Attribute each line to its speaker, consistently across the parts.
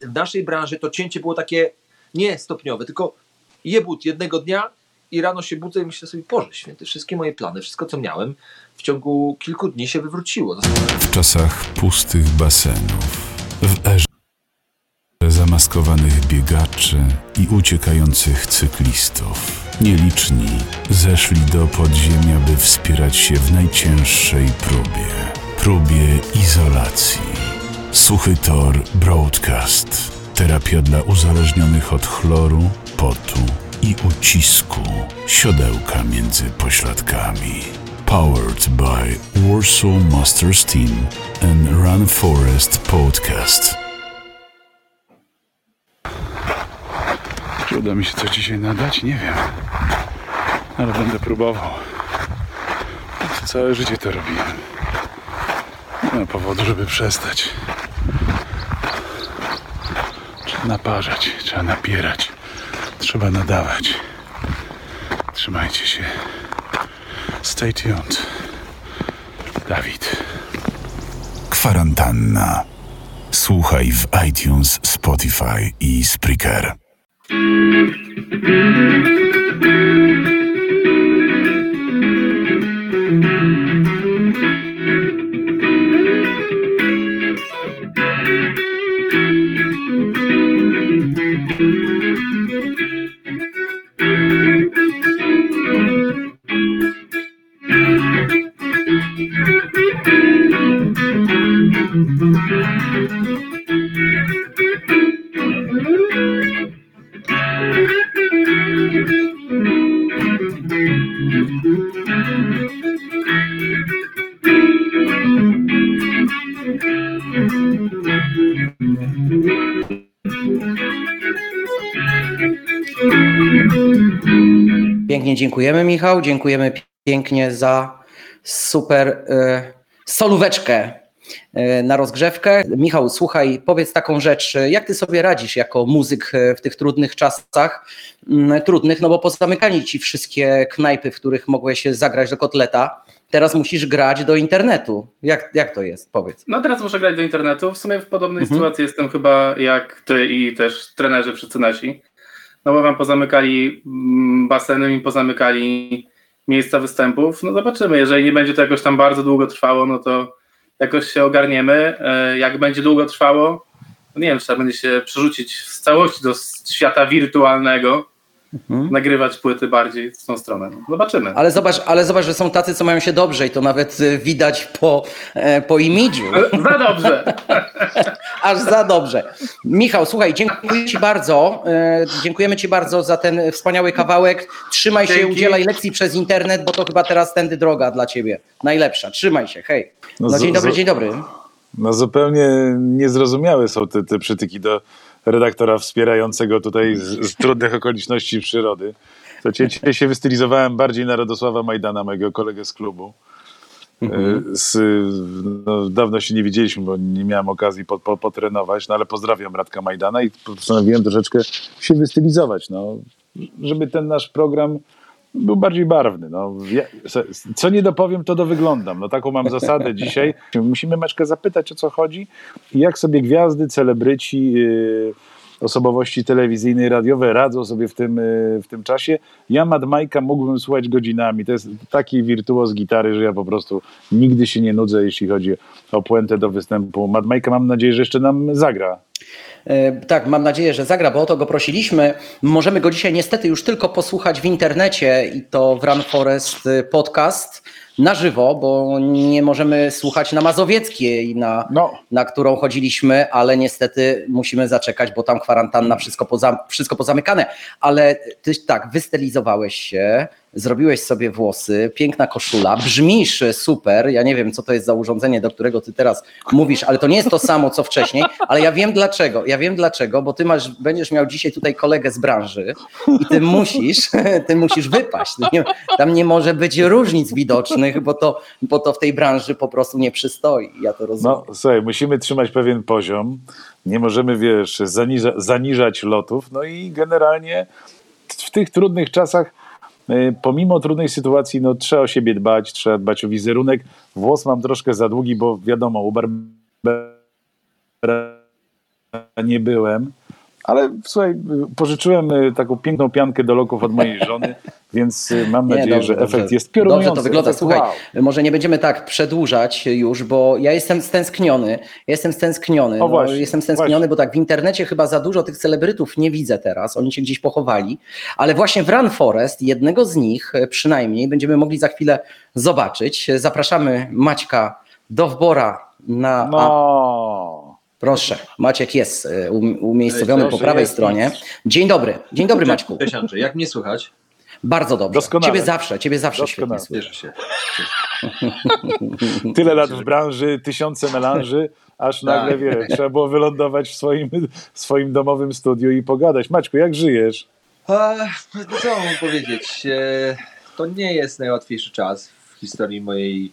Speaker 1: w naszej branży to cięcie było takie nie stopniowe, tylko jebut jednego dnia i rano się budzę i myślę sobie, Boże święty, wszystkie moje plany, wszystko co miałem w ciągu kilku dni się wywróciło.
Speaker 2: W czasach pustych basenów, w erze zamaskowanych biegaczy i uciekających cyklistów, nieliczni zeszli do podziemia, by wspierać się w najcięższej próbie próbie izolacji. Suchy Tor Broadcast. Terapia dla uzależnionych od chloru, potu i ucisku. Siodełka między pośladkami. Powered by Warsaw Masters Team and Run Forest Podcast. Czy uda mi się coś dzisiaj nadać? Nie wiem. Ale będę próbował. Całe życie to robiłem. Nie ma powodu, żeby przestać. Trzeba naparzać, trzeba napierać, trzeba nadawać. Trzymajcie się. Stay tuned. Dawid. Kwarantanna. Słuchaj w iTunes, Spotify i Spreaker.
Speaker 3: Pięknie dziękujemy, Michał. Dziękujemy pięknie za super y, solóweczkę y, na rozgrzewkę. Michał, słuchaj, powiedz taką rzecz. Jak ty sobie radzisz jako muzyk y, w tych trudnych czasach? Y, trudnych, no bo pozamykali ci wszystkie knajpy, w których mogłeś zagrać do kotleta. Teraz musisz grać do internetu. Jak, jak to jest? Powiedz.
Speaker 4: No teraz muszę grać do internetu. W sumie w podobnej mhm. sytuacji jestem chyba jak ty i też trenerzy wszyscy nasi no bo wam pozamykali mm, baseny i pozamykali miejsca występów. No zobaczymy, jeżeli nie będzie to jakoś tam bardzo długo trwało, no to jakoś się ogarniemy. E, jak będzie długo trwało, no nie wiem, trzeba będzie się przerzucić z całości do świata wirtualnego, Mhm. nagrywać płyty bardziej w tą stronę. Zobaczymy.
Speaker 3: Ale zobacz, ale zobacz, że są tacy, co mają się dobrze i to nawet y, widać po, e, po imidżu.
Speaker 4: Za dobrze.
Speaker 3: Aż za dobrze. Michał, słuchaj, dziękuję Ci bardzo. E, dziękujemy Ci bardzo za ten wspaniały kawałek. Trzymaj Dzięki. się, udzielaj lekcji przez internet, bo to chyba teraz tędy droga dla Ciebie. Najlepsza. Trzymaj się, hej. No, no dzień dobry, dzień dobry.
Speaker 5: No zupełnie niezrozumiałe są te, te przytyki do redaktora wspierającego tutaj z, z trudnych okoliczności przyrody. To dzisiaj się wystylizowałem bardziej na Radosława Majdana, mojego kolegę z klubu. Mhm. Z, no, dawno się nie widzieliśmy, bo nie miałem okazji po, po, potrenować, no ale pozdrawiam Radka Majdana i postanowiłem troszeczkę się wystylizować, no, żeby ten nasz program był bardziej barwny. No. Co nie dopowiem, to dowyglądam. No, taką mam zasadę dzisiaj. Musimy Maczkę zapytać, o co chodzi i jak sobie gwiazdy, celebryci, yy, osobowości telewizyjne i radiowe radzą sobie w tym, yy, w tym czasie. Ja Mad Majka mógłbym słuchać godzinami. To jest taki wirtuoz gitary, że ja po prostu nigdy się nie nudzę, jeśli chodzi o puentę do występu. Mad Majka mam nadzieję, że jeszcze nam zagra.
Speaker 3: E, tak, mam nadzieję, że zagra, bo o to go prosiliśmy. Możemy go dzisiaj niestety już tylko posłuchać w internecie i to w Run Forest podcast na żywo, bo nie możemy słuchać na Mazowieckiej, na, no. na którą chodziliśmy, ale niestety musimy zaczekać, bo tam kwarantanna, wszystko, poza, wszystko pozamykane. Ale ty tak, wystylizowałeś się, zrobiłeś sobie włosy, piękna koszula, brzmisz super. Ja nie wiem, co to jest za urządzenie, do którego ty teraz mówisz, ale to nie jest to samo, co wcześniej, ale ja wiem dlaczego. Ja wiem dlaczego, bo ty masz, będziesz miał dzisiaj tutaj kolegę z branży i ty musisz, ty musisz wypaść. Nie, tam nie może być różnic widocznych, bo to, bo to w tej branży po prostu nie przystoi. Ja to rozumiem.
Speaker 5: No słuchaj, musimy trzymać pewien poziom. Nie możemy, wiesz, zaniża, zaniżać lotów. No i generalnie w tych trudnych czasach pomimo trudnej sytuacji, no trzeba o siebie dbać, trzeba dbać o wizerunek. Włos mam troszkę za długi, bo wiadomo, u Barbera nie byłem. Ale słuchaj, pożyczyłem y, taką piękną piankę do loków od mojej żony, więc y, mam
Speaker 3: Nie,
Speaker 5: nadzieję,
Speaker 3: dobrze,
Speaker 5: że efekt
Speaker 3: dobrze.
Speaker 5: jest piorunujący.
Speaker 3: Dobrze to wygląda.
Speaker 5: Efekt
Speaker 3: Słuchaj,
Speaker 5: wow.
Speaker 3: może nie będziemy tak przedłużać już, bo ja jestem stęskniony. Ja Jestem stęskniony.
Speaker 5: O
Speaker 3: No,
Speaker 5: właśnie,
Speaker 3: jestem stęskniony,
Speaker 5: właśnie.
Speaker 3: bo tak w internecie chyba za dużo tych celebrytów nie widzę teraz. Oni się gdzieś pochowali. Ale właśnie w Run Forest, jednego z nich e, przynajmniej, będziemy mogli za chwilę zobaczyć. Zapraszamy Maćka Dowbora na.
Speaker 5: No.
Speaker 3: Proszę, Maciek jest e, um- umiejscowiony
Speaker 1: Cześć,
Speaker 3: po prawej
Speaker 5: jest,
Speaker 3: stronie.
Speaker 5: jest.
Speaker 3: Dzień dobry. Dzień dobry, Maćku.
Speaker 1: Cześć Andrzej, jak mnie słychać?
Speaker 3: Bardzo dobrze.
Speaker 5: Doskonale.
Speaker 3: Ciebie zawsze, ciebie zawsze świetnie
Speaker 5: Doskonale.
Speaker 3: słyszę.
Speaker 1: Cieszę się.
Speaker 5: Tyle lat w branży, tysiące melanży, aż nagle, wie, trzeba było wylądować w swoim, w swoim domowym studiu i pogadać. Maćku, jak żyjesz?
Speaker 1: A, co mam powiedzieć? E, To nie jest najłatwiejszy czas w historii mojej,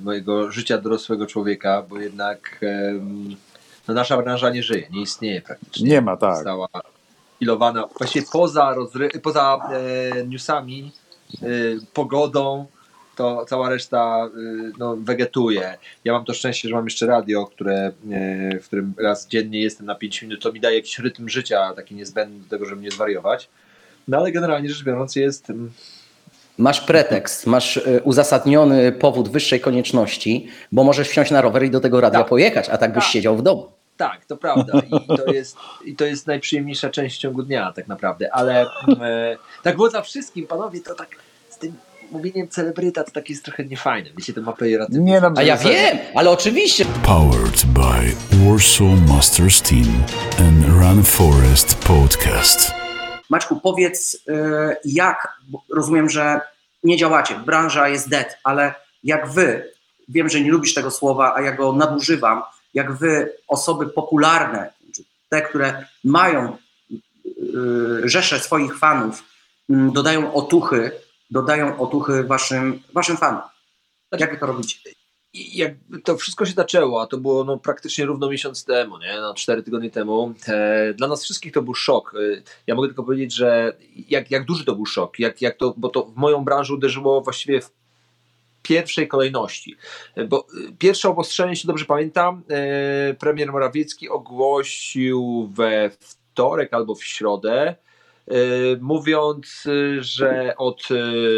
Speaker 1: mojego życia dorosłego człowieka, bo jednak no nasza branża nie żyje, nie istnieje praktycznie.
Speaker 5: Nie ma, tak.
Speaker 1: Została ilowana, właściwie poza, rozry- poza e, newsami, e, pogodą, to cała reszta e, no, wegetuje. Ja mam to szczęście, że mam jeszcze radio, które, e, w którym raz dziennie jestem na 5 minut, to mi daje jakiś rytm życia, taki niezbędny do tego, żeby nie zwariować. No ale generalnie rzecz biorąc jest...
Speaker 3: Masz pretekst, masz y, uzasadniony powód wyższej konieczności, bo możesz wsiąść na rower i do tego radia
Speaker 1: Tak.
Speaker 3: pojechać, a tak byś
Speaker 1: Tak.
Speaker 3: siedział w domu.
Speaker 1: Tak, to prawda. I to jest, i to jest najprzyjemniejsza część w ciągu dnia, tak naprawdę. Ale e, tak było dla wszystkim, panowie, to tak z tym mówieniem celebryta to tak jest trochę niefajne. Wiecie, to ma pejoratywne.
Speaker 5: Nie no,
Speaker 3: A ja wiem, ale oczywiście.
Speaker 2: Powered by Warsaw Masters Team and Run Forest Podcast.
Speaker 3: Maćku, powiedz, y, jak, rozumiem, że nie działacie, branża jest dead, ale jak wy, wiem, że nie lubisz tego słowa, a ja go nadużywam, jak wy, osoby popularne, te, które mają y, rzesze swoich fanów, mm, dodają otuchy, dodają otuchy waszym, waszym fanom. Jak wy to robicie?
Speaker 1: I jakby to wszystko się zaczęło, a to było no, praktycznie równo miesiąc temu, nie? No, cztery tygodnie temu. E, dla nas wszystkich to był szok. E, ja mogę tylko powiedzieć, że jak, jak duży to był szok, jak, jak to, bo to w moją branżę uderzyło właściwie w pierwszej kolejności. E, Bo e, pierwsze obostrzenie, jeśli dobrze pamiętam, e, premier Morawiecki ogłosił we wtorek albo w środę, mówiąc, e, że od e,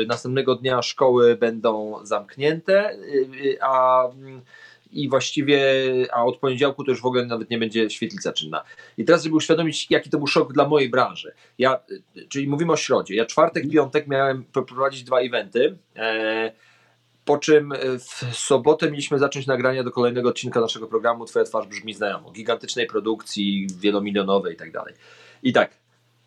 Speaker 1: następnego dnia szkoły będą zamknięte, e, e, a mm, i właściwie, a od poniedziałku to już w ogóle nawet nie będzie świetlica czynna. I teraz, żeby uświadomić, jaki to był szok dla mojej branży. Ja, e, czyli mówimy o środzie. Ja czwartek, piątek miałem prowadzić dwa eventy. E, po czym e, w sobotę mieliśmy zacząć nagrania do kolejnego odcinka naszego programu Twoja twarz brzmi znajomo. Gigantycznej produkcji, wielomilionowej i tak dalej. I tak,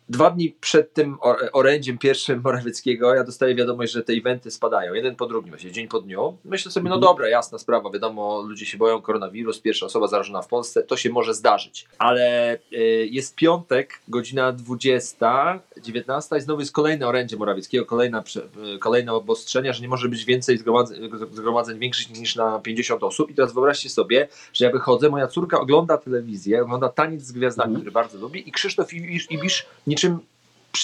Speaker 1: dwa dni przed tym or- orędziem pierwszym Morawieckiego ja dostaję wiadomość, że te eventy spadają, jeden po drugim, właśnie dzień po dniu. Myślę sobie, no dobra, jasna sprawa, wiadomo, ludzie się boją, koronawirus, pierwsza osoba zarażona w Polsce, to się może zdarzyć. Ale y, jest piątek, godzina 20, 19 i znowu jest kolejne orędzie Morawieckiego, kolejna, y, kolejne obostrzenia, że nie może być więcej zgromadzeń, zgromadzeń większych niż na 50 osób. I teraz wyobraźcie sobie, że ja wychodzę, moja córka ogląda telewizję, ogląda Taniec z Gwiazdami, który bardzo lubi i Krzysztof Ibisz, Ibisz niczym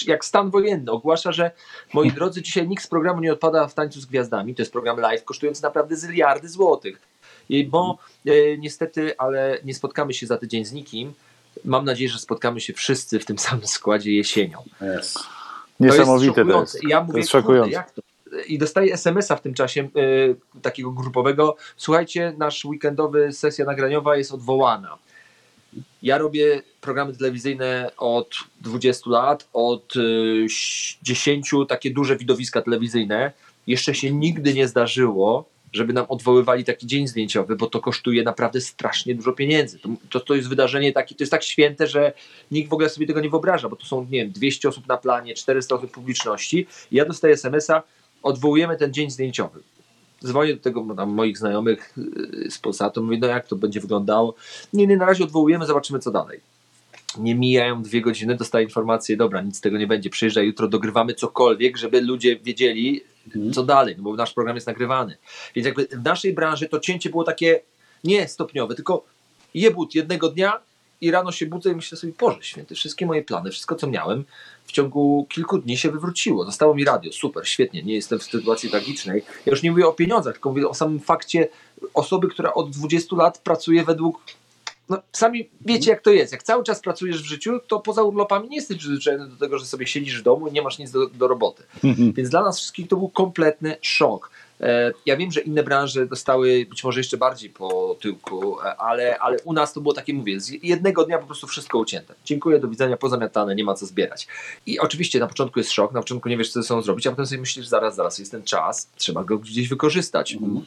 Speaker 1: jak stan wojenny ogłasza, że moi drodzy, dzisiaj nikt z programu nie odpada w Tańcu z Gwiazdami, to jest program live kosztujący naprawdę zyliardy złotych. I bo e, niestety, ale nie spotkamy się za tydzień z nikim. Mam nadzieję, że spotkamy się wszyscy w tym samym składzie jesienią.
Speaker 5: niesamowite to jest.
Speaker 1: Ja
Speaker 5: To
Speaker 1: mówię,
Speaker 5: jest
Speaker 1: kurde,
Speaker 5: szokujące.
Speaker 1: to? I dostaję SMS-a w tym czasie y, takiego grupowego. Słuchajcie, nasz weekendowy sesja nagraniowa jest odwołana. Ja robię programy telewizyjne od 20 lat, od y, 10 takie duże widowiska telewizyjne. Jeszcze się nigdy nie zdarzyło, żeby nam odwoływali taki dzień zdjęciowy, bo to kosztuje naprawdę strasznie dużo pieniędzy. To, to, to jest wydarzenie takie, to jest tak święte, że nikt w ogóle sobie tego nie wyobraża, bo to są, nie wiem, 200 osób na planie, 400 osób publiczności. I ja dostaję SMS-a, odwołujemy ten dzień zdjęciowy. Dzwonię do tego tam, moich znajomych yy, z Polsatu, mówię, no jak to będzie wyglądało? Nie, nie, na razie odwołujemy, zobaczymy co dalej. Nie mijają dwie godziny, dostaję informację, dobra, nic z tego nie będzie, przyjeżdżaj jutro, dogrywamy cokolwiek, żeby ludzie wiedzieli, co dalej, no bo nasz program jest nagrywany. Więc jakby w naszej branży to cięcie było takie nie stopniowe, tylko jebut jednego dnia i rano się budzę i myślę sobie, Boże święty, wszystkie moje plany, wszystko co miałem w ciągu kilku dni się wywróciło. Zostało mi radio, super, świetnie, nie jestem w sytuacji tragicznej. Ja już nie mówię o pieniądzach, tylko mówię o samym fakcie osoby, która od 20 lat pracuje według no, sami wiecie, jak to jest. Jak cały czas pracujesz w życiu, to poza urlopami nie jesteś przyzwyczajony do tego, że sobie siedzisz w domu i nie masz nic do, do roboty. Więc dla nas wszystkich to był kompletny szok. E, ja wiem, że inne branże dostały być może jeszcze bardziej po tyłku, e, ale, ale u nas to było takie, mówię, z jednego dnia po prostu wszystko ucięte. Dziękuję, do widzenia, pozamiatane, nie ma co zbierać. I oczywiście na początku jest szok, na początku nie wiesz, co ze sobą zrobić, a potem sobie myślisz, zaraz, zaraz, jest ten czas, trzeba go gdzieś wykorzystać.
Speaker 3: Mhm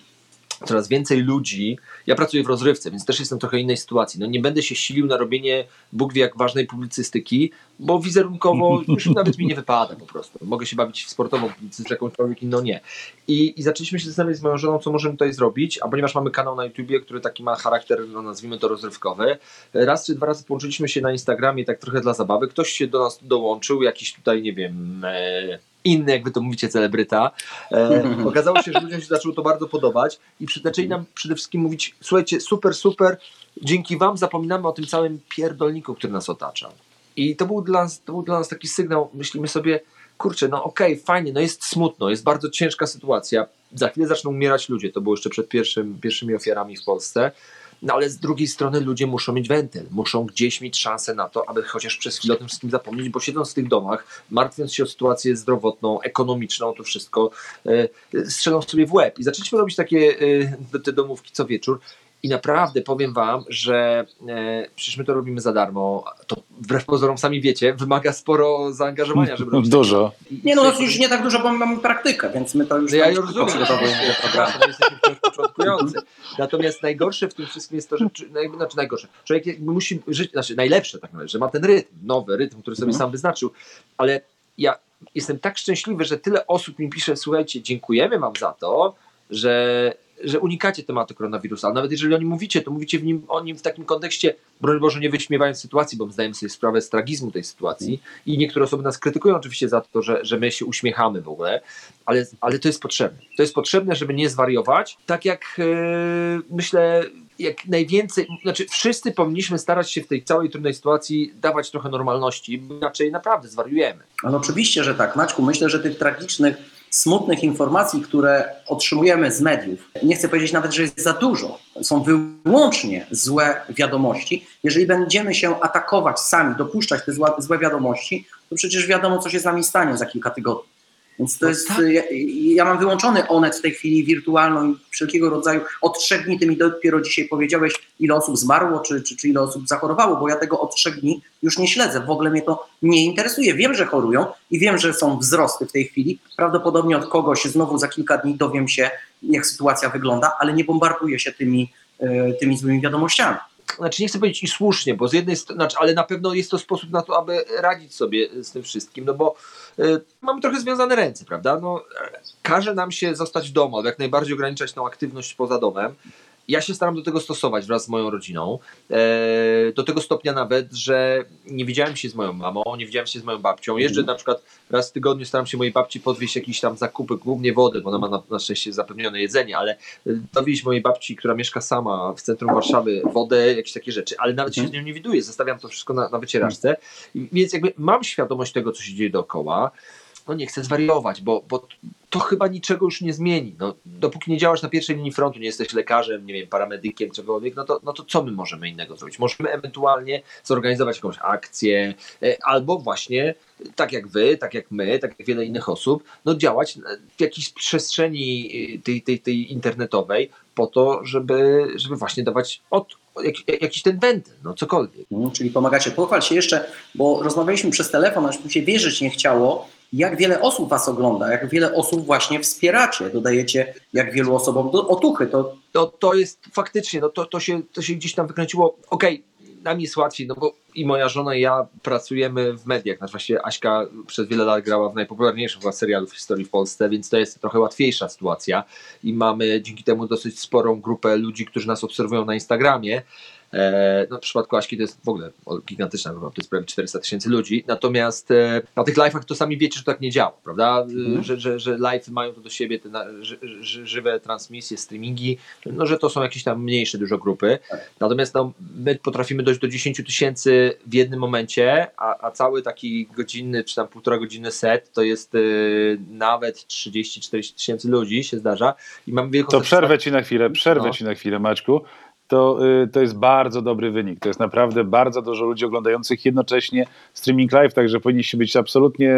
Speaker 1: coraz więcej ludzi. Ja pracuję w rozrywce, więc też jestem trochę innej sytuacji. No nie będę się silił na robienie Bóg wie jak ważnej publicystyki, bo wizerunkowo już nawet mi nie wypada po prostu. Mogę się bawić w sportową publicystykę, jakąśkolwiek inną nie. I, I zaczęliśmy się zastanawiać z moją żoną, co możemy tutaj zrobić, a ponieważ mamy kanał na YouTubie, który taki ma charakter, no nazwijmy to rozrywkowy, raz czy dwa razy połączyliśmy się na Instagramie tak trochę dla zabawy. Ktoś się do nas dołączył, jakiś tutaj, nie wiem... E, inny, jak wy to mówicie, celebryta. E, okazało się, że ludziom się zaczęło to bardzo podobać i zaczęli nam przede wszystkim mówić, słuchajcie, super, super, dzięki wam zapominamy o tym całym pierdolniku, który nas otacza. I to był dla nas, to był dla nas taki sygnał, myślimy sobie, kurczę, no okej, okay, fajnie, no jest smutno, jest bardzo ciężka sytuacja, za chwilę zaczną umierać ludzie, to było jeszcze przed pierwszym, pierwszymi ofiarami w Polsce, no ale z drugiej strony ludzie muszą mieć wentyl, muszą gdzieś mieć szansę na to, aby chociaż przez chwilę o tym wszystkim zapomnieć, bo siedząc w tych domach, martwiąc się o sytuację zdrowotną, ekonomiczną, to wszystko, yy, strzelą sobie w łeb. I zaczęliśmy robić takie yy, te domówki co wieczór i naprawdę powiem Wam, że e, przecież my to robimy za darmo. To wbrew pozorom sami wiecie, wymaga sporo zaangażowania, żeby robić.
Speaker 5: Dużo.
Speaker 3: Nie, no już nie tak dużo, bo mamy praktykę, więc my to już.
Speaker 1: No ja już rozumiem, że to jesteśmy wciąż początkujący. Natomiast najgorsze w tym wszystkim jest to, że. Znaczy najgorsze. Człowiek musi żyć, znaczy najlepsze tak naprawdę, że ma ten rytm, nowy rytm, który sobie mhm. sam wyznaczył, ale ja jestem tak szczęśliwy, że tyle osób mi pisze, słuchajcie, dziękujemy Wam za to, że że unikacie tematu koronawirusa, ale nawet jeżeli o nim mówicie, to mówicie nim, o nim w takim kontekście, broń Boże, nie wyśmiewając sytuacji, bo zdajemy sobie sprawę z tragizmu tej sytuacji i niektóre osoby nas krytykują oczywiście za to, że, że my się uśmiechamy w ogóle, ale, ale to jest potrzebne. To jest potrzebne, żeby nie zwariować, tak jak yy, myślę jak najwięcej, znaczy wszyscy powinniśmy starać się w tej całej trudnej sytuacji dawać trochę normalności, inaczej naprawdę zwariujemy.
Speaker 3: Ale oczywiście, że tak. Maćku, myślę, że tych tragicznych smutnych informacji, które otrzymujemy z mediów, nie chcę powiedzieć nawet, że jest za dużo, są wyłącznie złe wiadomości. Jeżeli będziemy się atakować sami, dopuszczać te złe, wiadomości, to przecież wiadomo, co się z nami stanie za kilka tygodni. Więc to no jest, tak. ja, ja, mam wyłączony Onet w tej chwili wirtualną i wszelkiego rodzaju. Od trzech dni ty mi dopiero dzisiaj powiedziałeś, ile osób zmarło, czy, czy, czy ile osób zachorowało, bo ja tego od trzech dni już nie śledzę. W ogóle mnie to nie interesuje. Wiem, że chorują i wiem, że są wzrosty w tej chwili. Prawdopodobnie od kogoś znowu za kilka dni dowiem się, jak sytuacja wygląda, ale nie bombarduję się tymi, e, tymi złymi wiadomościami
Speaker 1: znaczy nie chcę powiedzieć i słusznie, bo z jednej strony, znaczy, ale na pewno jest to sposób na to, aby radzić sobie z tym wszystkim, no bo y, mamy trochę związane ręce, prawda? No, każe nam się zostać w domu, albo jak najbardziej ograniczać tą aktywność poza domem ja się staram do tego stosować wraz z moją rodziną. E, do tego stopnia nawet, że nie widziałem się z moją mamą, nie widziałem się z moją babcią. Jeżdżę mm. na przykład raz w tygodniu, staram się mojej babci podwieźć jakieś tam zakupy, głównie wody, bo ona ma na, na szczęście zapewnione jedzenie, ale e, dowieźć mojej babci, która mieszka sama w centrum Warszawy, wodę, jakieś takie rzeczy, ale nawet się z mhm. nią nie widuję, zostawiam to wszystko na, na wycieraczce. Więc jakby mam świadomość tego, co się dzieje dookoła no nie chcę zwariować, bo, bo to chyba niczego już nie zmieni. No, dopóki nie działasz na pierwszej linii frontu, nie jesteś lekarzem, nie wiem, paramedykiem, czegokolwiek, no to, no to co my możemy innego zrobić? Możemy ewentualnie zorganizować jakąś akcję, e, albo właśnie tak jak wy, tak jak my, tak jak wiele innych osób, no działać w jakiejś przestrzeni e, tej, tej, tej internetowej po to, żeby, żeby właśnie dawać od, jak, jakiś ten wentyl, no cokolwiek.
Speaker 3: Mhm, czyli pomagacie. Pochwal się jeszcze, bo rozmawialiśmy przez telefon, aż mi się wierzyć nie chciało, jak wiele osób Was ogląda, jak wiele osób właśnie wspieracie, dodajecie jak wielu osobom do otuchy. To,
Speaker 1: to, to jest faktycznie, no to, to, się, to się gdzieś tam wykręciło. Okej, okay, nam jest łatwiej, no bo i moja żona i ja pracujemy w mediach. Znaczy właściwie Aśka przez wiele lat grała w najpopularniejszym chyba serialu w historii w Polsce, więc to jest trochę łatwiejsza sytuacja i mamy dzięki temu dosyć sporą grupę ludzi, którzy nas obserwują na Instagramie. E, no, w przypadku Aśki to jest w ogóle gigantyczna grupa, to jest prawie 400 tysięcy ludzi. Natomiast e, na tych live'ach to sami wiecie, że to tak nie działa, prawda? Mhm. Że, że, że live mają to do siebie, te na, żywe transmisje, streamingi, no, że to są jakieś tam mniejsze dużo grupy. Tak. Natomiast no, my potrafimy dojść do 10 tysięcy w jednym momencie, a, a cały taki godzinny czy tam półtora godziny set to jest y, nawet 30-40 tysięcy ludzi się zdarza. I mamy
Speaker 5: wielką To przerwę ci na chwilę, przerwę no. ci na chwilę, Maćku to, y, to jest bardzo dobry wynik. To jest naprawdę bardzo dużo ludzi oglądających jednocześnie streaming live, także powinniście być absolutnie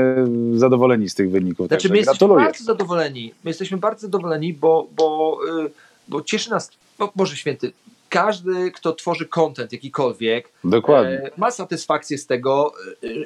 Speaker 5: zadowoleni z tych wyników.
Speaker 1: Znaczy,
Speaker 5: także
Speaker 1: my jesteśmy
Speaker 5: gratuluję.
Speaker 1: bardzo zadowoleni. My jesteśmy bardzo zadowoleni, bo, bo, y, bo cieszy nas, bo, Boże Święty, każdy, kto tworzy content jakikolwiek,
Speaker 5: Dokładnie.
Speaker 1: e, ma satysfakcję z tego,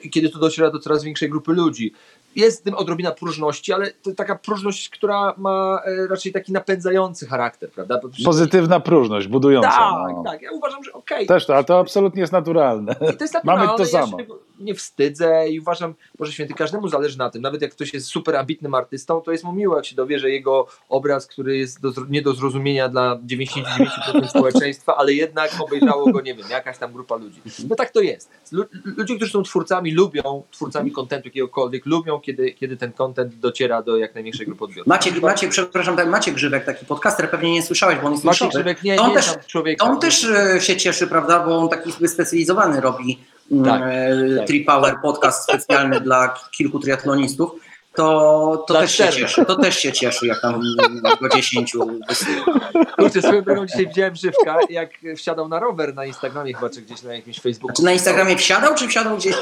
Speaker 1: e, kiedy to dociera do coraz większej grupy ludzi. Jest w tym odrobina próżności, ale to taka próżność, która ma e, raczej taki napędzający charakter, prawda?
Speaker 5: Pozytywna próżność, budująca.
Speaker 1: Tak,
Speaker 5: no.
Speaker 1: tak. Ja uważam, że okej.
Speaker 5: Też to, a to absolutnie jest naturalne.
Speaker 1: I to jest naturalne,
Speaker 5: Mamy to
Speaker 1: ja
Speaker 5: samo.
Speaker 1: nie wstydzę i uważam, Boże Święty, każdemu zależy na tym. Nawet jak ktoś jest super ambitnym artystą, to jest mu miło, jak się dowie, że jego obraz, który jest do, nie do zrozumienia dla 99% społeczeństwa, ale jednak obejrzało go, nie wiem, jakaś tam grupa ludzi. No tak to jest. Lu- ludzie, którzy są twórcami, lubią, twórcami kontentu jakiegokolwiek, lubią, kiedy, kiedy ten kontent dociera do jak największej grupy odbiorców.
Speaker 3: Maciek, Maciek, przepraszam, ten Maciek Grzywek, taki podcaster, pewnie nie słyszałeś, bo on jest
Speaker 1: Maciek. Grzybek nie,
Speaker 3: To on
Speaker 1: nie
Speaker 3: też-
Speaker 1: człowieka.
Speaker 3: On też e, się cieszy, prawda, bo on taki wyspecjalizowany robi mm,
Speaker 1: Tak,
Speaker 3: e,
Speaker 1: tak.
Speaker 3: Tripower podcast specjalny dla kilku triatlonistów. To, to też się cieszy, to też się cieszy, jak tam do 10 wysyła.
Speaker 1: Kurczę, swoją drogą dzisiaj widziałem Żywka, jak wsiadał na rower na Instagramie chyba, czy gdzieś na jakimś Facebooku.
Speaker 3: Czy na Instagramie wsiadał, czy wsiadał gdzieś?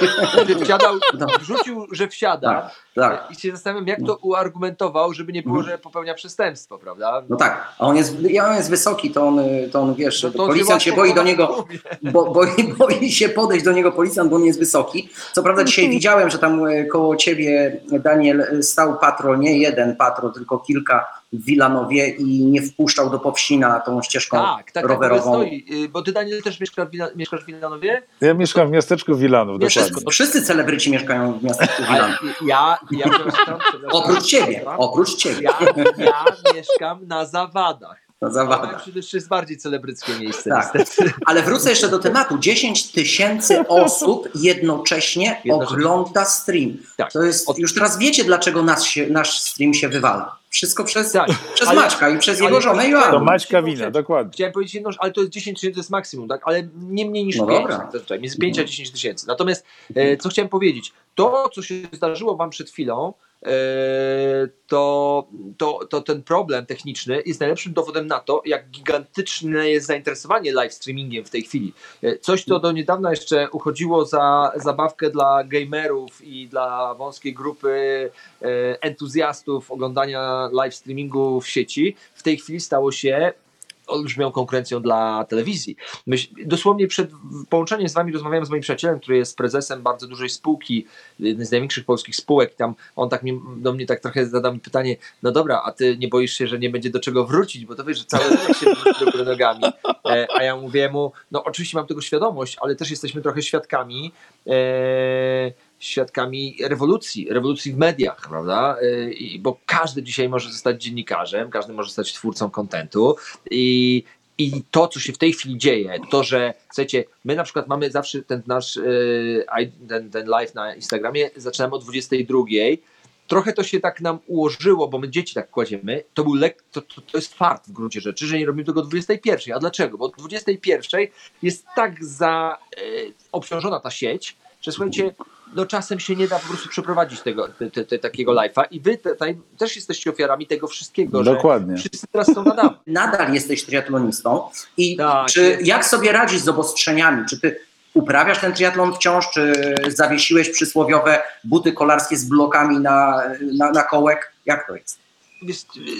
Speaker 1: Wsiadał,
Speaker 3: No.
Speaker 1: wrzucił, że wsiada.
Speaker 3: Tak, tak.
Speaker 1: I się zastanawiam, jak to uargumentował, żeby nie było, że popełnia przestępstwo, prawda?
Speaker 3: No tak, a on jest, ja on jest wysoki, to on, to on wiesz,
Speaker 1: No to
Speaker 3: policjant się boi do niego, bo, boi, boi się podejść do niego policjant, bo on jest wysoki. Co prawda dzisiaj widziałem, że tam e, koło ciebie, Daniel, stał patrol, nie jeden patrol, tylko kilka w Wilanowie i nie wpuszczał do Powsina tą ścieżką
Speaker 1: Tak, tak, tak
Speaker 3: rowerową.
Speaker 1: stoi. Y, Bo ty, Daniel, też mieszkasz mieszkasz w Wilanowie?
Speaker 5: Ja mieszkam w miasteczku Wilanów, dokładnie.
Speaker 3: Wszyscy, wszyscy celebryci mieszkają w miasteczku Wilanów.
Speaker 1: ja, ja, przepraszam,
Speaker 3: Oprócz ciebie, oprócz ciebie.
Speaker 1: Ja, ja mieszkam na zawadach.
Speaker 3: To zawada.
Speaker 1: to jest bardziej celebryckie miejsce,
Speaker 3: Tak. Ale wrócę jeszcze do tematu. 10 tysięcy osób jednocześnie
Speaker 1: Jednocześnie.
Speaker 3: ogląda stream.
Speaker 1: Tak.
Speaker 3: To jest, już teraz wiecie, dlaczego nas się, nasz stream się wywala. Wszystko przez,
Speaker 1: Tak,
Speaker 3: przez
Speaker 1: ale-
Speaker 3: Maćka i przez jego żonę
Speaker 5: To
Speaker 3: Joannę.
Speaker 5: Maćka wina, dokładnie.
Speaker 1: Chciałem powiedzieć jedno, ale to jest 10 tysięcy to jest maksimum, tak? ale nie mniej niż
Speaker 3: No
Speaker 1: 5,
Speaker 3: dobra.
Speaker 1: między 5 a 10 tysięcy. Natomiast e, co chciałem powiedzieć, to co się zdarzyło wam przed chwilą, to, to, to ten problem techniczny jest najlepszym dowodem na to, jak gigantyczne jest zainteresowanie live streamingiem w tej chwili. E, Coś, co do niedawna jeszcze uchodziło za zabawkę dla gamerów i dla wąskiej grupy e, entuzjastów oglądania live streamingu w sieci, w tej chwili stało się olbrzymią konkurencją dla telewizji. Myśl, dosłownie przed połączeniem z wami rozmawiałem z moim przyjacielem, który jest prezesem bardzo dużej spółki, jednej z największych polskich spółek. Tam on tak mi, do mnie tak trochę zadał mi pytanie, no dobra, a ty nie boisz się, że nie będzie do czego wrócić, bo to wiesz, że cały rynek się do nogami. E, a ja mówię mu, no oczywiście mam tego świadomość, ale też jesteśmy trochę świadkami e, świadkami rewolucji, rewolucji w mediach, prawda? E, I, bo każdy dzisiaj może zostać dziennikarzem, każdy może zostać twórcą kontentu i, i to, co się w tej chwili dzieje, to, że chcecie, my na przykład mamy zawsze ten nasz i- ten, ten live na Instagramie, zaczynamy o 22. Trochę to się tak nam ułożyło, bo my dzieci tak kładziemy. To był lek, to, to, to jest fart w gruncie rzeczy, że nie robimy tego o 21. A dlaczego? Bo o 21 jest tak za e, obciążona ta sieć, że słuchajcie, no czasem się nie da po prostu przeprowadzić tego, te, te, te, takiego live'a i wy tutaj też jesteście ofiarami tego wszystkiego,
Speaker 5: Dokładnie.
Speaker 1: że wszyscy teraz są nadawni.
Speaker 3: Nadal jesteś triatlonistą i
Speaker 1: Tak,
Speaker 3: czy,
Speaker 1: jest.
Speaker 3: jak sobie radzisz z obostrzeniami? Czy ty uprawiasz ten triatlon wciąż, czy zawiesiłeś przysłowiowe buty kolarskie z blokami na, na, na kołek? Jak to jest?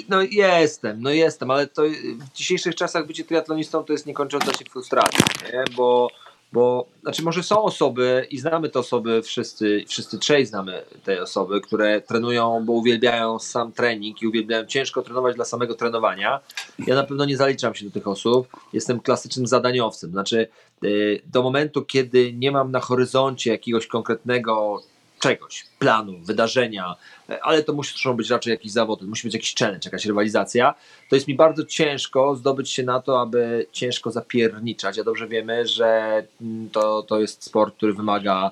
Speaker 1: No jestem, no jestem, ale to w dzisiejszych czasach bycie triatlonistą to jest niekończąca się frustracja, nie? Bo, bo znaczy może są osoby i znamy te osoby, wszyscy, wszyscy trzej znamy te osoby, które trenują, bo uwielbiają sam trening i uwielbiają ciężko trenować dla samego trenowania. Ja na pewno nie zaliczam się do tych osób. Jestem klasycznym zadaniowcem. Znaczy, y, do momentu, kiedy nie mam na horyzoncie jakiegoś konkretnego czegoś, planu, wydarzenia, ale to muszą być raczej jakieś zawody, musi być jakiś challenge, jakaś rywalizacja, to jest mi bardzo ciężko zdobyć się na to, aby ciężko zapierniczać. A dobrze wiemy, że mm, to, to jest sport, który wymaga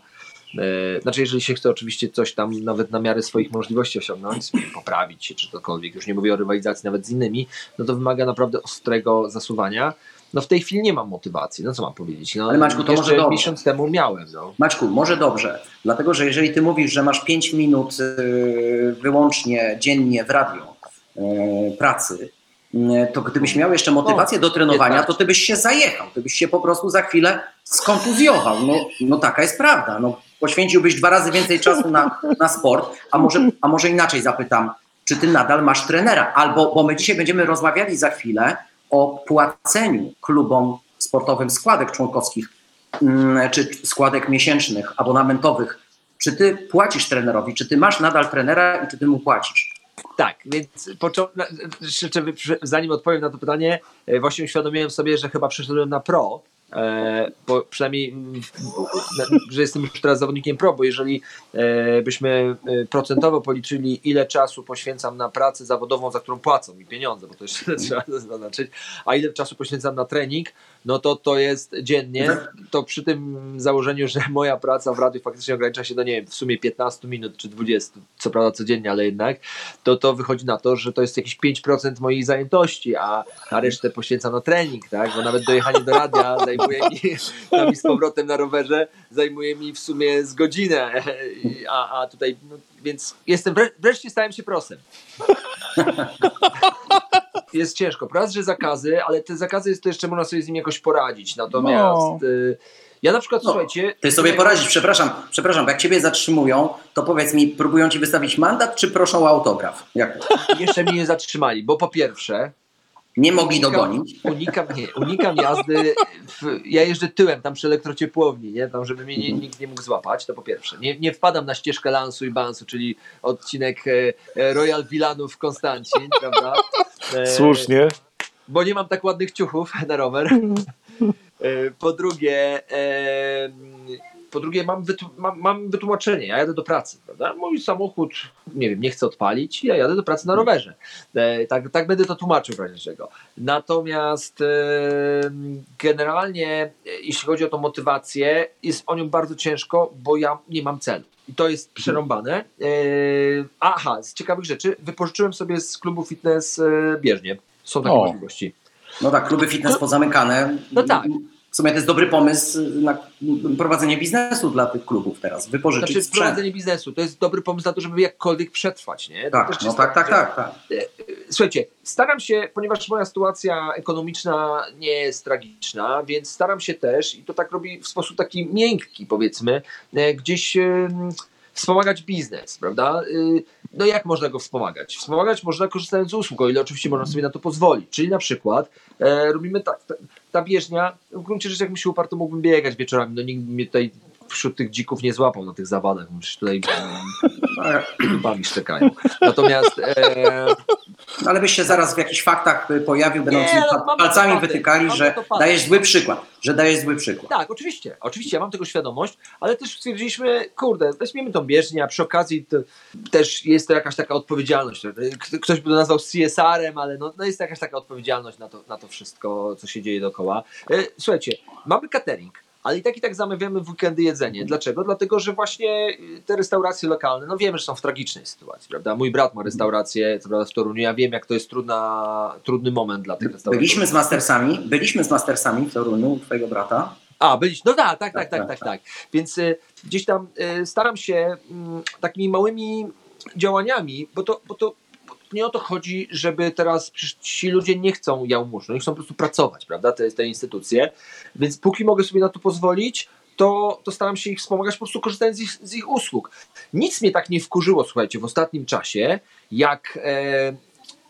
Speaker 1: e, znaczy, jeżeli się chce oczywiście coś tam nawet na miarę swoich możliwości osiągnąć, poprawić się czy cokolwiek, już nie mówię o rywalizacji nawet z innymi, no to wymaga naprawdę ostrego zasuwania. No w tej chwili nie mam motywacji, no co mam powiedzieć. No,
Speaker 3: Ale Maćku, to może dobrze.
Speaker 1: miesiąc temu miałem. No.
Speaker 3: Maćku, może dobrze, dlatego że jeżeli ty mówisz, że masz 5 minut y, wyłącznie dziennie w radio y, pracy, mm, to gdybyś miał jeszcze motywację do trenowania, to ty byś się zajechał, ty byś się po prostu za chwilę skontuzjował. No, no taka jest prawda. No, poświęciłbyś dwa razy więcej czasu na, na sport, a może, a może inaczej zapytam, czy ty nadal masz trenera? Albo, bo my dzisiaj będziemy rozmawiali za chwilę o płaceniu klubom sportowym składek członkowskich, mm, czy składek miesięcznych, abonamentowych. Czy ty płacisz trenerowi? Czy ty masz nadal trenera i czy ty mu płacisz?
Speaker 1: Tak, więc zanim odpowiem na to pytanie, e, właśnie uświadomiłem sobie, że chyba przeszedłem na pro, e, bo przynajmniej, mm, że jestem już teraz zawodnikiem pro, bo jeżeli e, byśmy e, procentowo policzyli, ile czasu poświęcam na pracę zawodową, za którą płacą mi pieniądze, bo to jeszcze trzeba zaznaczyć, a ile czasu poświęcam na trening, no to to jest dziennie, to przy tym założeniu, że moja praca w radiu faktycznie ogranicza się do, nie wiem, w sumie 15 minut czy 20, co prawda codziennie, ale jednak, to to wychodzi na to, że to jest jakieś 5% mojej zajętości, a, a resztę poświęcam na trening, tak? Bo nawet dojechanie do radia zajmuje mi tam i z powrotem na rowerze zajmuje mi w sumie z godzinę, a, a tutaj, no, więc jestem, wre- wreszcie stałem się prosem. Jest ciężko. Raz, że zakazy, ale te zakazy jest to jeszcze można sobie z nim jakoś poradzić. Natomiast
Speaker 5: No.
Speaker 1: y, ja na przykład,
Speaker 3: No,
Speaker 1: słuchajcie...
Speaker 3: Ty sobie poradzisz, przepraszam, przepraszam, jak ciebie zatrzymują, to powiedz mi, próbują ci wystawić mandat, czy proszą o autograf? Jak?
Speaker 1: Jeszcze mnie nie zatrzymali, bo po pierwsze,
Speaker 3: Nie mogli dogonić.
Speaker 1: Unikam, nie, unikam jazdy. W, ja jeżdżę tyłem tam przy elektrociepłowni, nie? Tam, żeby mnie nie, nikt nie mógł złapać, to po pierwsze. Nie, nie wpadam na ścieżkę Lansu i Bansu, czyli odcinek e, e, Royal Villanów Konstancin, prawda? E,
Speaker 5: Słusznie.
Speaker 1: Bo nie mam tak ładnych ciuchów na rower. E, Po drugie, e, po drugie mam, wytł- mam, mam wytłumaczenie. Ja jadę do pracy, prawda? Mój samochód, nie wiem, nie chcę odpalić, ja jadę do pracy na rowerze. E, Tak, tak będę to tłumaczył w razie czego. Natomiast e, generalnie, e, jeśli chodzi o tą motywację, jest o nią bardzo ciężko, bo ja nie mam celu. I to jest przerąbane. E, Aha, z ciekawych rzeczy, wypożyczyłem sobie z klubu fitness e, bieżnie. Są takie
Speaker 5: O.
Speaker 1: możliwości.
Speaker 3: No tak, kluby fitness pozamykane.
Speaker 1: No tak.
Speaker 3: W sumie to jest dobry pomysł na prowadzenie biznesu dla tych klubów teraz, wypożyczyć
Speaker 1: Znaczy
Speaker 3: sprzęt.
Speaker 1: prowadzenie biznesu, to jest dobry pomysł na to, żeby jakkolwiek przetrwać, nie?
Speaker 3: Tak, no tak, tak, tak, tak.
Speaker 1: Słuchajcie, staram się, ponieważ moja sytuacja ekonomiczna nie jest tragiczna, więc staram się też, i to tak robi w sposób taki miękki, powiedzmy, e, gdzieś wspomagać biznes, prawda? Y, No jak można go wspomagać? Wspomagać można korzystając z usług, o ile oczywiście można sobie na to pozwolić. Czyli na przykład e, robimy tak, ta, ta bieżnia, w gruncie rzeczy jakbym się uparł, to mógłbym biegać wieczorami, no nikt mnie tutaj wśród tych dzików nie złapał na tych zawadach, tutaj dupami szczekają. Natomiast e,
Speaker 3: No, Ale byś się zaraz w jakichś faktach y, pojawił, będą
Speaker 1: Nie, no,
Speaker 3: palcami wytykali, że dajesz zły przykład, że dajesz zły przykład.
Speaker 1: Tak, oczywiście, oczywiście, ja mam tego świadomość, ale też stwierdziliśmy, kurde, weźmiemy tą bieżnię, a przy okazji to też jest to jakaś taka odpowiedzialność. Ktoś by to nazwał CSR-em, ale no, no jest to jakaś taka odpowiedzialność na to, na to wszystko, co się dzieje dookoła. E, Słuchajcie, mamy catering. Ale i tak i tak zamawiamy w weekendy jedzenie. Dlaczego? Dlatego, że właśnie y, te restauracje lokalne, no wiemy, że są w tragicznej sytuacji, prawda? Mój brat ma restaurację, co prawda w Toruniu, ja wiem, jak to jest trudna, trudny moment dla tych restauracji.
Speaker 3: Byliśmy z Mastersami, byliśmy z Mastersami w Toruniu, twojego brata.
Speaker 1: A, byliście. No tak, tak, tak,
Speaker 3: Tak,
Speaker 1: tak,
Speaker 3: tak,
Speaker 1: tak, tak. Więc y, gdzieś tam y, staram się mm, takimi małymi działaniami, bo to, bo to nie o to chodzi, żeby teraz ci ludzie nie chcą jałmużny, oni chcą po prostu pracować, prawda, te, te instytucje, więc póki mogę sobie na to pozwolić, to, to staram się ich wspomagać po prostu korzystając z ich, z ich usług. Nic mnie tak nie wkurzyło, słuchajcie, w ostatnim czasie, jak e,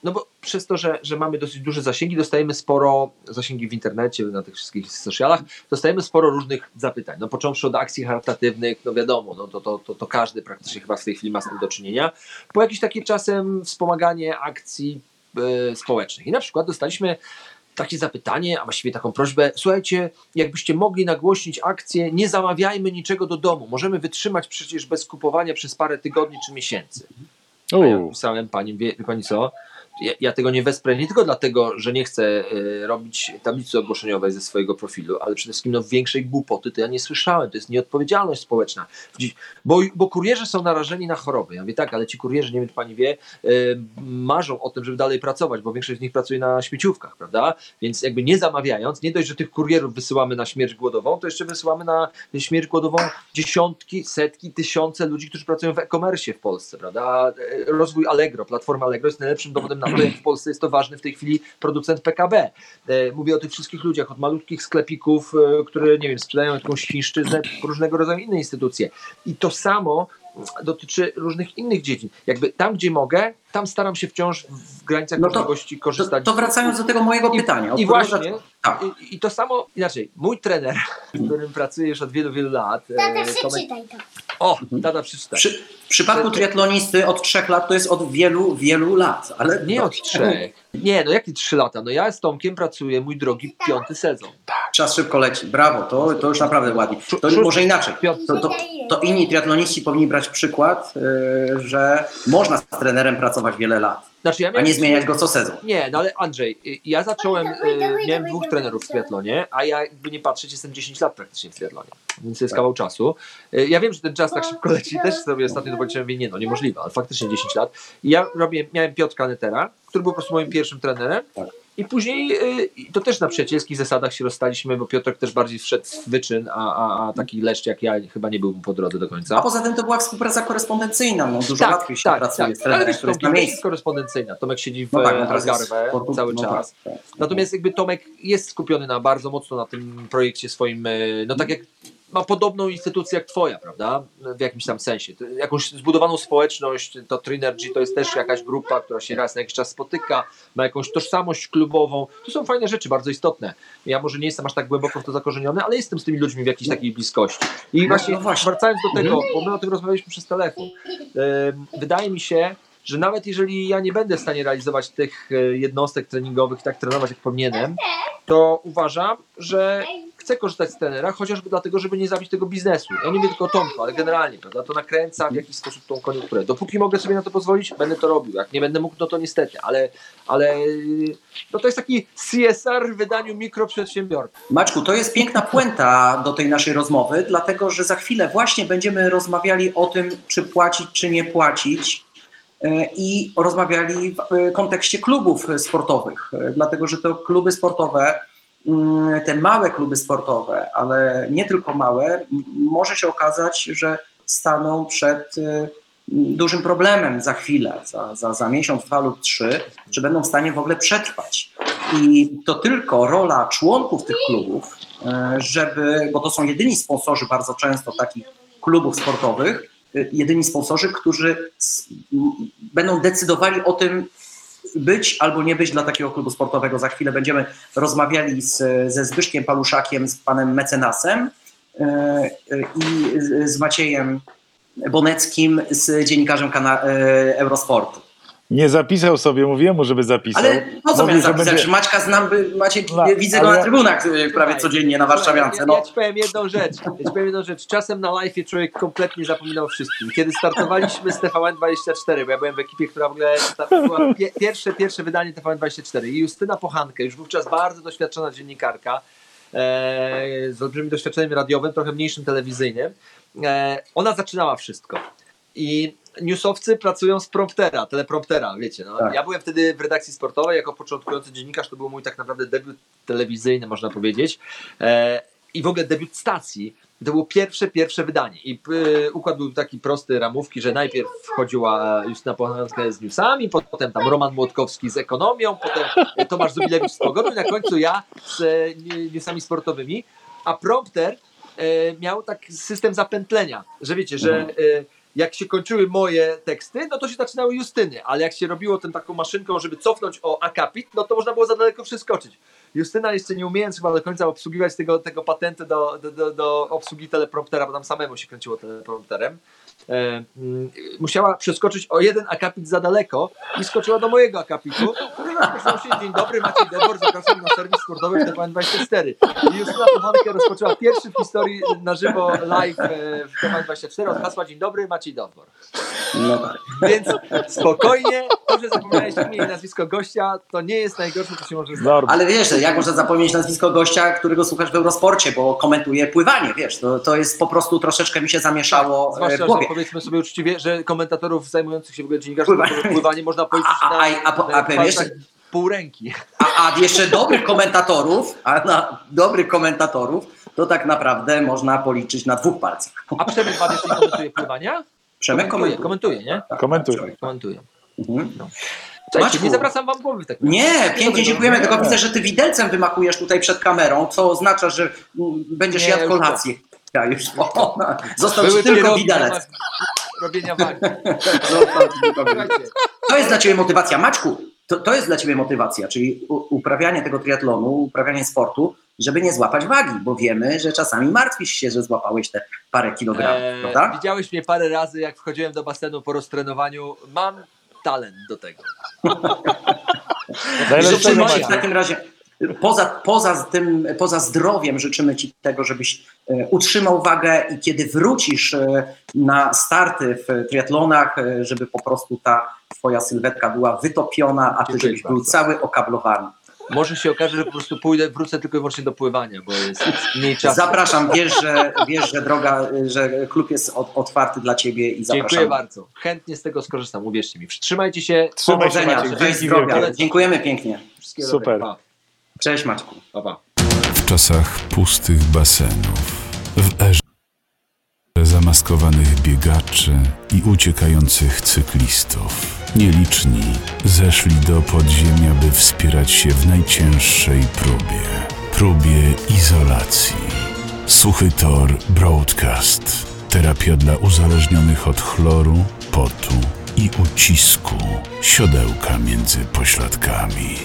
Speaker 1: no bo przez to, że, że mamy dosyć duże zasięgi, dostajemy sporo zasięgi w internecie, na tych wszystkich socialach, dostajemy sporo różnych zapytań. No począwszy od akcji charytatywnych, no wiadomo, no to, to, to, to każdy praktycznie chyba w tej chwili ma z tym do czynienia, po jakieś takie czasem wspomaganie akcji e, społecznych. I na przykład dostaliśmy takie zapytanie, a właściwie taką prośbę, słuchajcie, jakbyście mogli nagłośnić akcję, nie zamawiajmy niczego do domu, możemy wytrzymać przecież bez kupowania przez parę tygodni czy miesięcy. A ja pisałem pani, wie, wie pani co? Ja, ja tego nie wesprę nie tylko dlatego, że nie chcę y, robić tablicy ogłoszeniowej ze swojego profilu, ale przede wszystkim no, większej głupoty to ja nie słyszałem. To jest nieodpowiedzialność społeczna. Bo, bo kurierzy są narażeni na choroby. Ja mówię tak, ale ci kurierzy, nie wiem czy pani wie, y, marzą o tym, żeby dalej pracować, bo większość z nich pracuje na śmieciówkach, prawda? Więc jakby nie zamawiając, nie dość, że tych kurierów wysyłamy na śmierć głodową, to jeszcze wysyłamy na śmierć głodową dziesiątki, setki, tysiące ludzi, którzy pracują w e-commerce w Polsce, prawda? E, Rozwój Allegro, platforma Allegro jest najlepszym dowodem na na to, jak w Polsce jest to ważny w tej chwili producent PKB. E, Mówię o tych wszystkich ludziach, od malutkich sklepików, e, które, nie wiem, sprzedają jakąś świńszczyznę, po różnego rodzaju inne instytucje. I to samo dotyczy różnych innych dziedzin. Jakby tam, gdzie mogę, tam staram się wciąż w granicach
Speaker 3: No to-
Speaker 1: możliwości
Speaker 3: To,
Speaker 1: korzystać.
Speaker 3: to wracając do tego mojego
Speaker 1: I-
Speaker 3: pytania.
Speaker 1: I właśnie,
Speaker 3: zaczą- Tak.
Speaker 1: i, i to samo, inaczej, mój trener, z którym pracuję już od wielu, wielu lat, e,
Speaker 6: Tata,
Speaker 1: Tomek,
Speaker 6: przeczytaj to.
Speaker 1: O, tata przeczytaj.
Speaker 3: Przy, w przypadku triatlonisty od trzech lat to jest od wielu, wielu lat. Ale
Speaker 1: Nie od trzech. Nie, no jakie trzy lata? No ja z Tomkiem pracuję, mój drogi, piąty sezon.
Speaker 3: Czas szybko leci. Brawo, to, to już naprawdę ładnie. To może inaczej. To, to, to inni triatloniści powinni brać przykład, yy, że można z trenerem pracować wiele lat,
Speaker 1: Znaczy ja
Speaker 3: a
Speaker 1: miałem...
Speaker 3: nie zmieniać go co sezon.
Speaker 1: Nie, no ale Andrzej, y, ja zacząłem, y, miałem dwóch trenerów w triatlonie, a ja jakby nie patrzeć, jestem 10 lat praktycznie w triatlonie, więc to jest
Speaker 3: Tak.
Speaker 1: kawał czasu. Y, Ja wiem, że ten czas tak szybko leci, też sobie ostatnio mówię, nie no, niemożliwe, ale faktycznie 10 lat. I ja robię, miałem Piotrka Netera, który był po prostu moim pierwszym trenerem
Speaker 3: Tak.
Speaker 1: I później y, to też na przyjacielskich zasadach się rozstaliśmy, bo Piotrek też bardziej wszedł w wyczyn, a, a, a taki leszcz jak ja chyba nie był mu po drodze do końca.
Speaker 3: A poza tym to była współpraca korespondencyjna. No, dużo
Speaker 1: Tak,
Speaker 3: łatwiej się
Speaker 1: tak,
Speaker 3: pracuje
Speaker 1: tak.
Speaker 3: z trenerem,
Speaker 1: Ale wiesz,
Speaker 3: na
Speaker 1: Tomek,
Speaker 3: miejscu.
Speaker 1: jest korespondencyjna. Tomek siedzi w
Speaker 3: No tak,
Speaker 1: no
Speaker 3: no jest
Speaker 1: Algarve cały
Speaker 3: no
Speaker 1: czas.
Speaker 3: tak, tak.
Speaker 1: Natomiast jakby Tomek jest skupiony na bardzo mocno na tym projekcie swoim, e, no tak jak ma podobną instytucję jak twoja, prawda? W jakimś tam sensie. Jakąś zbudowaną społeczność, to Trinergy to jest też jakaś grupa, która się raz na jakiś czas spotyka, ma jakąś tożsamość klubową. To są fajne rzeczy, bardzo istotne. Ja może nie jestem aż tak głęboko w to zakorzeniony, ale jestem z tymi ludźmi w jakiejś takiej bliskości. I
Speaker 3: No,
Speaker 1: właśnie,
Speaker 3: no właśnie.
Speaker 1: wracając do tego, bo my o tym rozmawialiśmy przez telefon, wydaje mi się, że nawet jeżeli ja nie będę w stanie realizować tych e, jednostek treningowych i tak trenować jak powinienem, to uważam, że chcę korzystać z trenera, chociażby dlatego, żeby nie zabić tego biznesu. Ja nie mówię tylko o Tomku, ale generalnie, prawda? To nakręca w jakiś sposób tą koniunkturę. Dopóki mogę sobie na to pozwolić, będę to robił. Jak nie będę mógł, no to niestety, ale, ale no to jest taki CSR w wydaniu mikroprzedsiębiorcy.
Speaker 3: Maćku, to jest piękna puenta do tej naszej rozmowy, dlatego że za chwilę właśnie będziemy rozmawiali o tym, czy płacić, czy nie płacić. e, I rozmawiali w kontekście klubów sportowych, e, dlatego że to kluby sportowe, te małe kluby sportowe, ale nie tylko małe, może się okazać, że staną przed e, dużym problemem za chwilę, za, za, za miesiąc, dwa lub trzy, czy będą w stanie w ogóle przetrwać. I to tylko rola członków tych klubów, e, żeby, bo to są jedyni sponsorzy bardzo często takich klubów sportowych, e, jedyni sponsorzy, którzy będą decydowali o tym, być albo nie być dla takiego klubu sportowego. Za chwilę będziemy rozmawiali z, ze Zbyszkiem Paluszakiem, z panem mecenasem e, e, i z- Maciejem Boneckim, z dziennikarzem kana- e, Eurosportu.
Speaker 5: Nie zapisał sobie, mówiłem mu, żeby zapisał.
Speaker 3: Ale po co
Speaker 5: że
Speaker 3: zapisać?
Speaker 5: będzie-
Speaker 3: Maćka znam,
Speaker 5: No,
Speaker 3: widzę go na trybunach e, prawie codziennie na Warszawiance.
Speaker 1: Ja,
Speaker 3: No.
Speaker 1: ja ci powiem jedną rzecz. Ja ci powiem jedną rzecz. Czasem na live człowiek kompletnie zapominał o wszystkim. Kiedy startowaliśmy z TVN24, bo ja byłem w ekipie, która w ogóle to była pie, pierwsze, pierwsze wydanie TVN24 i Justyna Pochankę, już wówczas bardzo doświadczona dziennikarka, e, z olbrzymim doświadczeniem radiowym, trochę mniejszym telewizyjnym, e, ona zaczynała wszystko. I newsowcy pracują z promptera, telepromptera, wiecie. No.
Speaker 3: Tak.
Speaker 1: Ja byłem wtedy w redakcji sportowej jako początkujący dziennikarz, to był mój tak naprawdę debiut telewizyjny, można powiedzieć. E, I w ogóle debiut stacji. To było pierwsze, pierwsze wydanie. I y, układ był taki prosty, ramówki, że najpierw wchodziła Justyna Pochanka z newsami, potem tam Roman Młotkowski z ekonomią, potem e, Tomasz Zubilewicz z pogodą i na końcu ja z e, ni- newsami sportowymi. A prompter e, miał taki system zapętlenia, że wiecie, że e, jak się kończyły moje teksty, no to się zaczynały Justyny, ale jak się robiło tym taką maszynką, żeby cofnąć o akapit, no to można było za daleko przeskoczyć. Justyna jeszcze nie umiejąc chyba do końca obsługiwać tego, tego patentu do, do, do, do obsługi telepromptera, bo tam samemu się kręciło teleprompterem, musiała przeskoczyć o jeden akapit za daleko i skoczyła do mojego akapitu. Rozpoczął się dzień dobry, Maciej Debor, zapraszam na serwis sportowy w TVN24. I Justyna Pochankę rozpoczęła pierwszy w historii na żywo live e, w TVN24 od hasła dzień dobry, Maciej Debor.
Speaker 3: No tak.
Speaker 1: Więc spokojnie, to, że zapomniałeś imię i nazwisko gościa, to nie jest najgorsze, co się może zdarzyć.
Speaker 3: Ale wiesz, jak można zapomnieć nazwisko gościa, którego słuchasz w Eurosporcie, bo komentuje pływanie, wiesz, to, to jest po prostu troszeczkę mi się zamieszało e, w głowie.
Speaker 1: Powiedzmy sobie uczciwie, że komentatorów zajmujących się w ogóle dziennikarzem
Speaker 3: Pływanie.
Speaker 1: można policzyć
Speaker 3: A- a-
Speaker 1: na,
Speaker 3: a- a- a-
Speaker 1: na
Speaker 3: wiesz,
Speaker 1: palcach pół ręki.
Speaker 3: A, a jeszcze dobrych komentatorów, a na dobrych komentatorów, to tak naprawdę można policzyć na dwóch palcach.
Speaker 1: A Przemek Babisz nie komentuje pływania?
Speaker 3: Przemek
Speaker 1: Komentuje,
Speaker 3: komentuje.
Speaker 1: komentuje, nie?
Speaker 5: Komentuj.
Speaker 1: Komentuje.
Speaker 3: Mhm.
Speaker 1: Słuchajcie,
Speaker 3: Maćku.
Speaker 1: nie zawracam wam głowy w takim
Speaker 3: Nie, pięknie dziękujemy, tylko widzę, że ty widelcem wymachujesz tutaj przed kamerą, co oznacza, że mm, będziesz
Speaker 1: Nie,
Speaker 3: jadł
Speaker 1: już
Speaker 3: kolację. Ja już, o, został
Speaker 1: Były
Speaker 3: ci tylko widelec.
Speaker 1: Robienia. Słuchajcie,
Speaker 3: To jest dla ciebie motywacja. Maćku, to, to jest dla ciebie motywacja, czyli uprawianie tego triatlonu, uprawianie sportu, żeby nie złapać wagi, bo wiemy, że czasami martwisz się, że złapałeś te parę kilogramów,
Speaker 1: e,
Speaker 3: prawda?
Speaker 1: widziałeś mnie parę razy, jak wchodziłem do basenu po roztrenowaniu. Mam talent do tego.
Speaker 3: Życzymy ci w takim razie, poza, poza, tym, poza zdrowiem, życzymy ci tego, żebyś e, utrzymał wagę i kiedy wrócisz e, na starty w triatlonach, e, żeby po prostu ta twoja sylwetka była wytopiona, a ty
Speaker 1: Dziękuję
Speaker 3: żebyś był
Speaker 1: bardzo.
Speaker 3: cały okablowany.
Speaker 1: Może się okaże, że po prostu pójdę, wrócę tylko i wyłącznie do pływania, bo jest mniej czasu.
Speaker 3: Zapraszam, wiesz, że, wiesz, że droga, że klub jest otwarty dla ciebie i zapraszam.
Speaker 1: Dziękuję bardzo. Chętnie z tego skorzystam, uwierzcie mi. Trzymajcie się.
Speaker 7: Trzymaj się
Speaker 3: Powodzenia, cześć,
Speaker 7: dzięki
Speaker 3: zdrowia.
Speaker 7: wielkie.
Speaker 3: Dziękujemy pięknie.
Speaker 1: Wszystkiego
Speaker 7: Super.
Speaker 1: dobrego.
Speaker 3: Cześć Maćku.
Speaker 1: Pa, pa.
Speaker 5: W czasach pustych basenów, w erze zamaskowanych biegaczy i uciekających cyklistów, nieliczni zeszli do podziemia, by wspierać się w najcięższej próbie próbie izolacji. Suchy Tor Broadcast. Terapia dla uzależnionych od chloru, potu i ucisku. Siodełka między pośladkami.